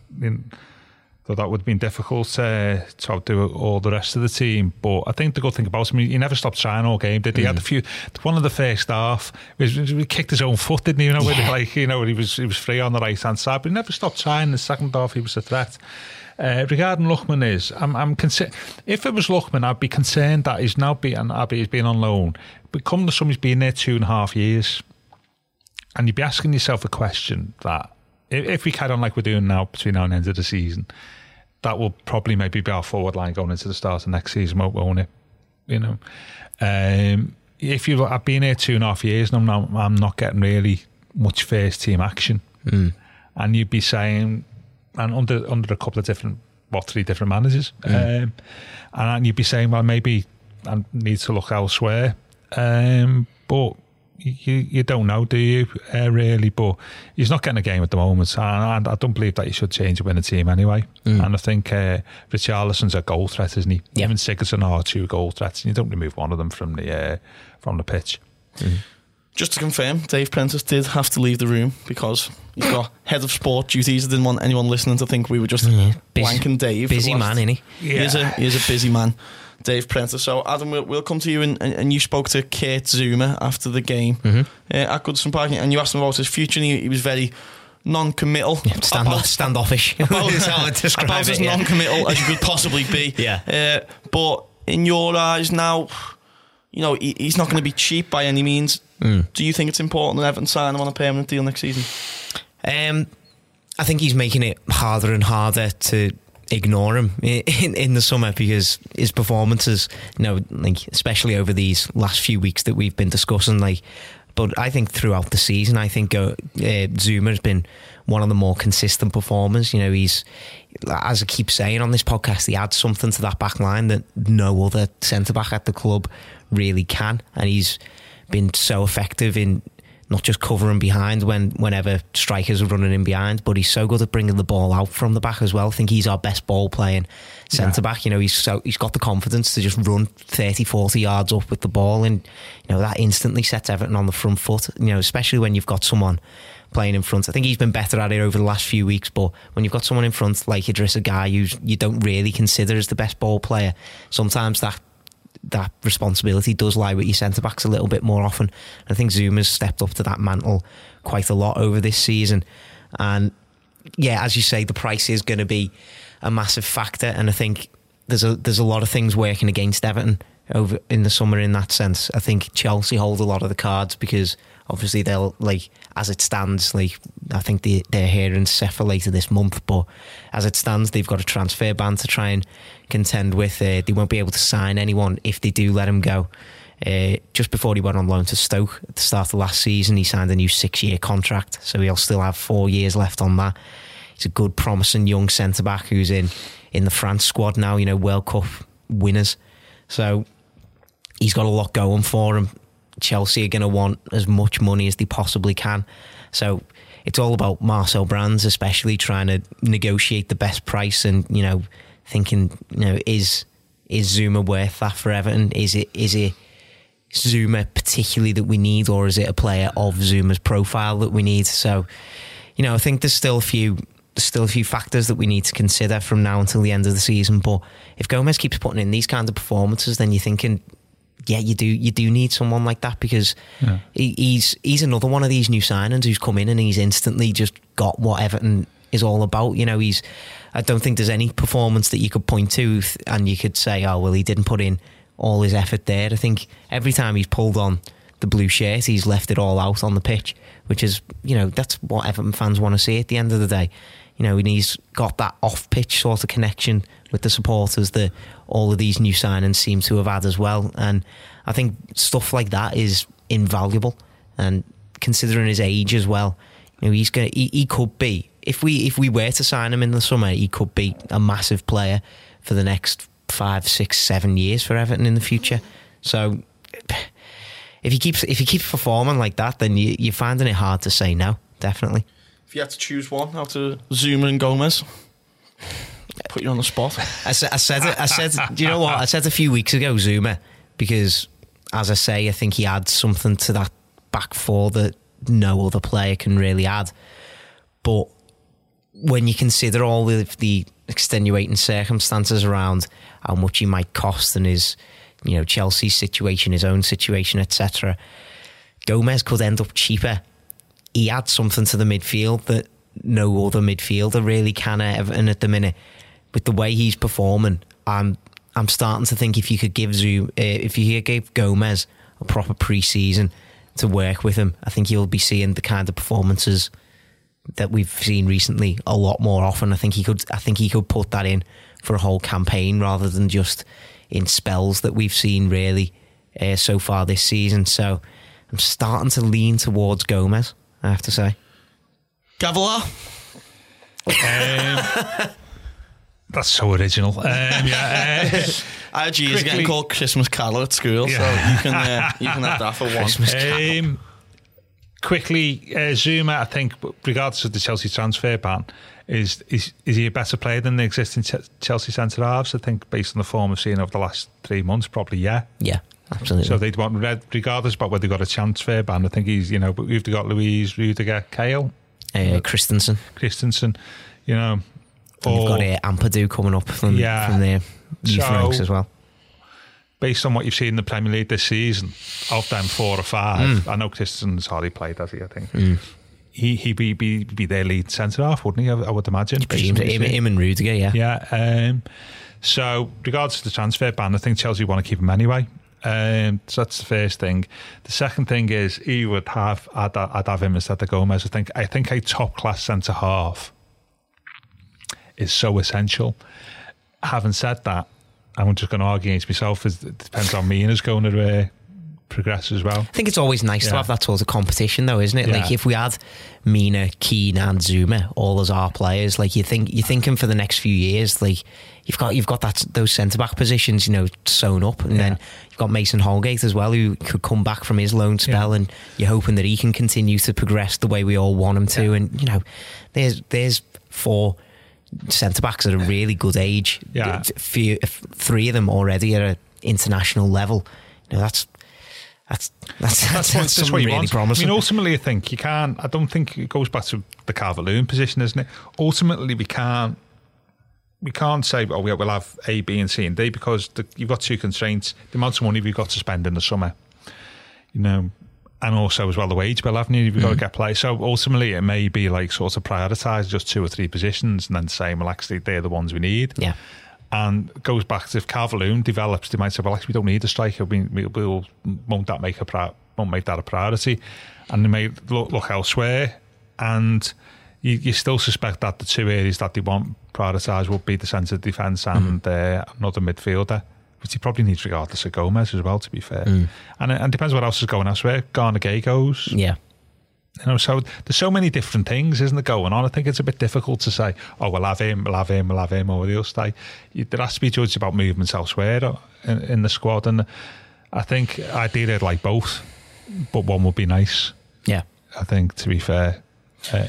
[SPEAKER 5] so that would have been difficult uh, to outdo all the rest of the team. But I think the good thing about him, he never stopped trying all game. Did he? he had a few. One of the first half, he kicked his own foot, didn't he? You know,
[SPEAKER 3] Yeah.
[SPEAKER 5] like you know, he was he was free on the right hand side, but he never stopped trying. The second half, he was a threat. Uh, regarding Lookman is, I'm, I'm consi- if it was Lookman, I'd be concerned that he's now been, Abbey has been on loan. But come the summer, he's been there two and a half years. And you'd be asking yourself a question that if, if we carry on like we're doing now between now and the end of the season, that will probably maybe be our forward line going into the start of next season, won't, it? You know, um, if you I've been here two and a half years and I'm not, I'm not getting really much first team action, and you'd be saying, and under under a couple of different, what three different managers, um, and you'd be saying, well, maybe I need to look elsewhere, um, but you you don't know, do you? Uh, really, but he's not getting a game at the moment, and, I don't believe that he should change to win the team anyway. And I think uh, Richarlison's a goal threat, isn't he?
[SPEAKER 3] Yeah.
[SPEAKER 5] Even Sigurdsson are two goal threats, and you don't remove one of them from the uh, from the pitch.
[SPEAKER 2] Just to confirm, Dave Prentice did have to leave the room because he's got head of sport duties. I didn't want anyone listening to think we were just
[SPEAKER 3] busy-
[SPEAKER 2] blanking Dave. for the
[SPEAKER 3] busy
[SPEAKER 2] last-
[SPEAKER 3] man, innit?
[SPEAKER 2] He is a he is a busy man, Dave Prentice. So Adam, we'll, we'll come to you, and, and you spoke to Kurt Zouma after the game
[SPEAKER 3] Mm-hmm.
[SPEAKER 2] uh, at Goodison Park, and you asked him about his future, and he, he was very non-committal.
[SPEAKER 3] Stand
[SPEAKER 2] about-
[SPEAKER 3] standoffish.
[SPEAKER 2] about,
[SPEAKER 3] is how I'd describe
[SPEAKER 2] about
[SPEAKER 3] it,
[SPEAKER 2] as
[SPEAKER 3] yeah.
[SPEAKER 2] non-committal as you could possibly be.
[SPEAKER 3] Yeah.
[SPEAKER 2] Uh, but in your eyes now, you know he, he's not going to be cheap by any means.
[SPEAKER 3] Mm.
[SPEAKER 2] Do you think it's important that Everton sign him on a permanent deal next season?
[SPEAKER 3] Um, I think he's making it harder and harder to ignore him in, in the summer because his performances, you know, like especially over these last few weeks that we've been discussing, like. But I think throughout the season, I think uh, uh, Zouma has been one of the more consistent performers. You know, he's as I keep saying on this podcast, he adds something to that back line that no other centre back at the club really can, and he's been so effective in not just covering behind when whenever strikers are running in behind, but he's so good at bringing the ball out from the back as well. I think he's our best ball playing centre back. You know, he's so he's got the confidence to just run 30, 40 yards up with the ball, and you know that instantly sets Everton on the front foot. You know, especially when you've got someone playing in front. I think he's been better at it over the last few weeks, but when you've got someone in front like Idrissa Gueye, who you don't really consider as the best ball player, sometimes that that responsibility does lie with your centre backs a little bit more often. I think Zouma's stepped up to that mantle quite a lot over this season, and yeah, as you say, the price is going to be a massive factor, and I think there's a there's a lot of things working against Everton over in the summer in that sense. I think Chelsea hold a lot of the cards because obviously they'll like as it stands like I think they, they're hearing Cefa later this month but as it stands they've got a transfer ban to try and contend with. Uh, they won't be able to sign anyone if they do let him go. Uh, just before he went on loan to Stoke at the start of last season he signed a new six year contract so he'll still have four years left on that. He's a good promising young centre back who's in in the France squad now you know World Cup winners. So he's got a lot going for him Chelsea are going to want as much money as they possibly can. So it's all about Marcel Brands, especially trying to negotiate the best price and you know thinking you know is is Zouma worth that for Everton? Is it is it Zouma particularly that we need, or is it a player of Zouma's profile that we need? So you know I think there's still a few. Still a few factors that we need to consider from now until the end of the season. But if Gomes keeps putting in these kinds of performances, then you're thinking yeah, you do you do need someone like that because yeah. he, he's he's another one of these new signings who's come in and he's instantly just got what Everton is all about. You know, he's I don't think there's any performance that you could point to and you could say, oh well, he didn't put in all his effort there. I think every time he's pulled on the blue shirt, he's left it all out on the pitch, which is you know that's what Everton fans want to see at the end of the day. You know, and he's got that off pitch sort of connection with the supporters that all of these new signings seem to have had as well. And I think stuff like that is invaluable. And considering his age as well, you know, he's going he, he could be if we if we were to sign him in the summer, he could be a massive player for the next five, six, seven years for Everton in the future. So if he keeps if he keeps performing like that, then you, you're finding it hard to say no. Definitely.
[SPEAKER 2] If you had to choose one out of Zouma and Gomes, put you on the spot.
[SPEAKER 3] I, said, I said it. I said, do you know what? I said a few weeks ago, Zouma, because as I say, I think he adds something to that back four that no other player can really add. But when you consider all of the extenuating circumstances around how much he might cost and his, you know, Chelsea's situation, his own situation, etc., Gomes could end up cheaper. He adds something to the midfield that no other midfielder really can at Everton at the minute with the way he's performing, I'm I'm starting to think if you could give Zoom, uh, if you give Gomes a proper pre-season to work with him, I think you'll be seeing the kind of performances that we've seen recently a lot more often. I think he could I think he could put that in for a whole campaign rather than just in spells that we've seen really uh, so far this season. So I'm starting to lean towards Gomes. I have to say.
[SPEAKER 2] Gavilar.
[SPEAKER 5] Um, That's so original. Um, yeah, uh,
[SPEAKER 2] IG is getting called Christmas Carol at school, yeah. so you can uh, you can have that for one. Um,
[SPEAKER 5] quickly, uh, Zouma, I think, regardless of the Chelsea transfer ban, is is is he a better player than the existing Chelsea centre halves? I think, based on the form we've seen over the last three months, probably yeah.
[SPEAKER 3] Yeah. Absolutely.
[SPEAKER 5] So they'd want, red regardless about whether they got a transfer ban, I think he's, you know, but we've got Luiz, Rudiger, Cahill,
[SPEAKER 3] uh, Christensen.
[SPEAKER 5] Christensen, you know,
[SPEAKER 3] and you've got uh, Ampadu coming up from, yeah. from their youth so, ranks as well.
[SPEAKER 5] Based on what you've seen in the Premier League this season, of them four or five, mm. I know Christensen's hardly played, has he? I think. Mm. He he'd be, be be their lead centre half, wouldn't he? I, I would imagine.
[SPEAKER 3] Him, him, and Rudiger, yeah.
[SPEAKER 5] Yeah. Um, so, regards to the transfer ban, I think Chelsea want to keep him anyway. Um, so that's the first thing. The second thing is he would have I'd, I'd have him instead of Gomes. I think I think a top class centre half is so essential. Having said that, I'm just going to argue against myself. It depends on Mina is going to uh, progress as well.
[SPEAKER 3] I think it's always nice to have that sort of competition, though, isn't it? Like if we had Mina, Keane, and Zouma all as our players, like you think you're thinking for the next few years, like you've got you've got that those centre back positions, you know, sewn up, and then you've got Mason Holgate as well, who could come back from his loan spell,
[SPEAKER 5] Yeah.
[SPEAKER 3] and you're hoping that he can continue to progress the way we all want him to.
[SPEAKER 5] Yeah.
[SPEAKER 3] And you know, there's there's four centre backs at a really good age.
[SPEAKER 5] Yeah.
[SPEAKER 3] Few, three of them already at an international level. You know, that's. That's that's, that's,
[SPEAKER 5] That's, what,
[SPEAKER 3] that's
[SPEAKER 5] what you
[SPEAKER 3] really
[SPEAKER 5] want.
[SPEAKER 3] promising.
[SPEAKER 5] I mean, ultimately, I think you can't. I don't think it goes back to the Calvert-Lewin position, isn't it? Ultimately, we can't. We can't say, oh, we'll have A, B, and C and D because the, you've got two constraints: the amount of money we've got to spend in the summer, you know, and also as well the wage bill, haven't you? You've got to mm. get players. So ultimately, it may be like sort of prioritise just two or three positions and then say, well, actually, they're the ones we need.
[SPEAKER 3] yeah.
[SPEAKER 5] And goes back to if Calvert-Lewin develops, they might say, "Well, actually, we don't need a striker. We, we, we'll won't that make a pri- won't make that a priority?" And they may look, look elsewhere, and you, you still suspect that the two areas that they want prioritised would be the centre of defence and uh, another midfielder, which he probably needs regardless of Gomes as well. To be fair, and it, and depends what else is going elsewhere. Gana Gueye goes,
[SPEAKER 3] Yeah.
[SPEAKER 5] You know, so there's so many different things, isn't it, going on? I think it's a bit difficult to say, oh, we'll have him, we'll have him, we'll have him, or he'll stay. You, there has to be judged about movements elsewhere uh, in, in the squad. And I think ideally I'd like both, but one would be nice,
[SPEAKER 3] Yeah.
[SPEAKER 5] I think, to be fair. Uh,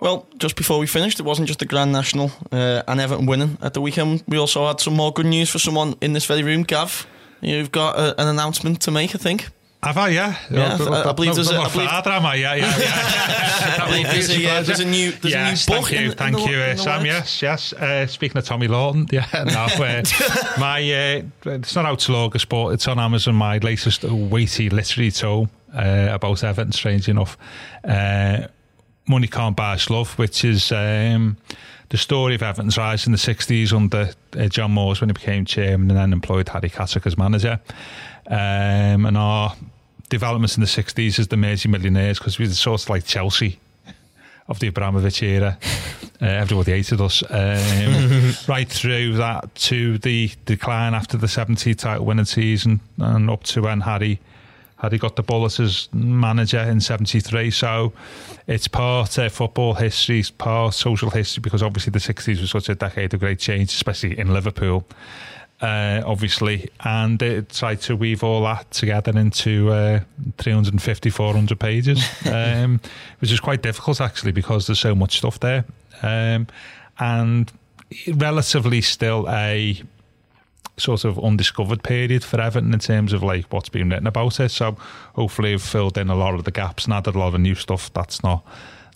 [SPEAKER 2] Well, just before we finished, it wasn't just the Grand National uh, and Everton winning at the weekend. We also had some more good news for someone in this very room. Gav, you've got uh an announcement to make, I think.
[SPEAKER 5] Have I, yeah?
[SPEAKER 2] Yeah, I- I believe there's a-
[SPEAKER 5] no,
[SPEAKER 2] believe-
[SPEAKER 5] father, am I? Yeah, yeah, yeah.
[SPEAKER 2] I believe there's a, uh, there's a new, there's
[SPEAKER 5] yes,
[SPEAKER 2] a new book.
[SPEAKER 5] thank you,
[SPEAKER 2] in,
[SPEAKER 5] thank
[SPEAKER 2] in the,
[SPEAKER 5] you, uh, Sam. Yes, yes. Uh, speaking of Tommy Lawton, yeah, no, uh, my uh, it's not out till August, but it's on Amazon. My latest weighty literary tome uh, about Everton. Strange enough, uh, Money Can't Buy Us Love, which is um, the story of Everton's rise in the '60s under uh, John Moores when he became chairman, and then employed Harry Catterick as manager, um, and our developments in the '60s as the Mersey Millionaires because we were sort of like Chelsea of the Abramovich era. Uh, everybody hated us. Um, right through that to the decline after the 70 title winning season and up to when Harry he got the bullet as manager in 73. So it's part uh, football history, it's part social history because obviously the 60s was such a decade of great change, especially in Liverpool. Uh, obviously, and it tried to weave all that together into uh, 350, 400 pages, um, which is quite difficult actually because there's so much stuff there, um, and relatively still a sort of undiscovered period for Everton in terms of like what's been written about it. So hopefully, we've filled in a lot of the gaps and added a lot of new stuff that's not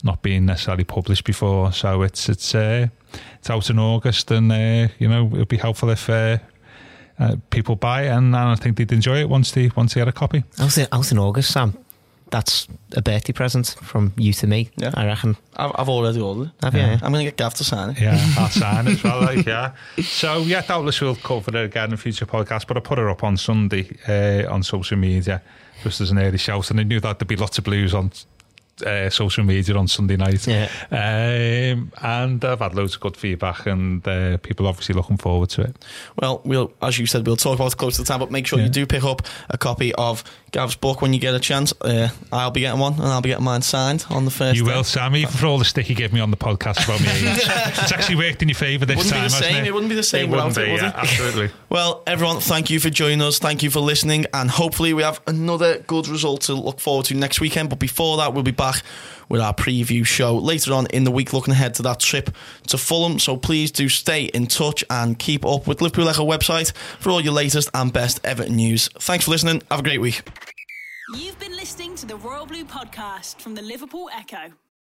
[SPEAKER 5] not been necessarily published before. So it's it's uh, it's out in August, and uh, you know it'll be helpful if. Uh, uh, people buy it, and, and I think they'd enjoy it once they once they had a copy.
[SPEAKER 3] Out in, out in August, Sam. That's a birthday present from you to me.
[SPEAKER 2] Yeah.
[SPEAKER 3] I reckon.
[SPEAKER 2] I've, I've already ordered it.
[SPEAKER 3] Have you? Yeah.
[SPEAKER 2] I'm going to get Gav to sign it.
[SPEAKER 5] Yeah, I'll sign as well. Like, yeah. So yeah, doubtless we'll cover it again in future podcasts. But I put her up on Sunday uh, on social media just as an early shout, and I knew that there'd be lots of blues on uh, social media on Sunday night.
[SPEAKER 3] Yeah.
[SPEAKER 5] Um, and I've had loads of good feedback, and uh, people obviously looking forward to it.
[SPEAKER 2] Well, we'll, as you said, we'll talk about it close to the time, but make sure
[SPEAKER 5] Yeah.
[SPEAKER 2] you do pick up a copy of Gav's book when you get a chance. Uh, I'll be getting one, and I'll be getting mine signed on the first.
[SPEAKER 5] You
[SPEAKER 2] day.
[SPEAKER 5] will, Sam, even for all the stick you gave me on the podcast about me it's actually worked in your favour this
[SPEAKER 2] Wouldn't be
[SPEAKER 5] time,
[SPEAKER 2] the
[SPEAKER 5] hasn't
[SPEAKER 2] same.
[SPEAKER 5] it?
[SPEAKER 2] It wouldn't be the same
[SPEAKER 5] It wouldn't
[SPEAKER 2] it,
[SPEAKER 5] be,
[SPEAKER 2] would
[SPEAKER 5] yeah,
[SPEAKER 2] it?
[SPEAKER 5] absolutely.
[SPEAKER 2] Well, everyone, thank you for joining us. Thank you for listening, and hopefully we have another good result to look forward to next weekend. But before that, we'll be back with our preview show later on in the week, looking ahead to that trip to Fulham. So please do stay in touch and keep up with Liverpool Echo website for all your latest and best Everton news. Thanks for listening. Have a great week.
[SPEAKER 1] You've been listening to the Royal Blue podcast from the Liverpool Echo.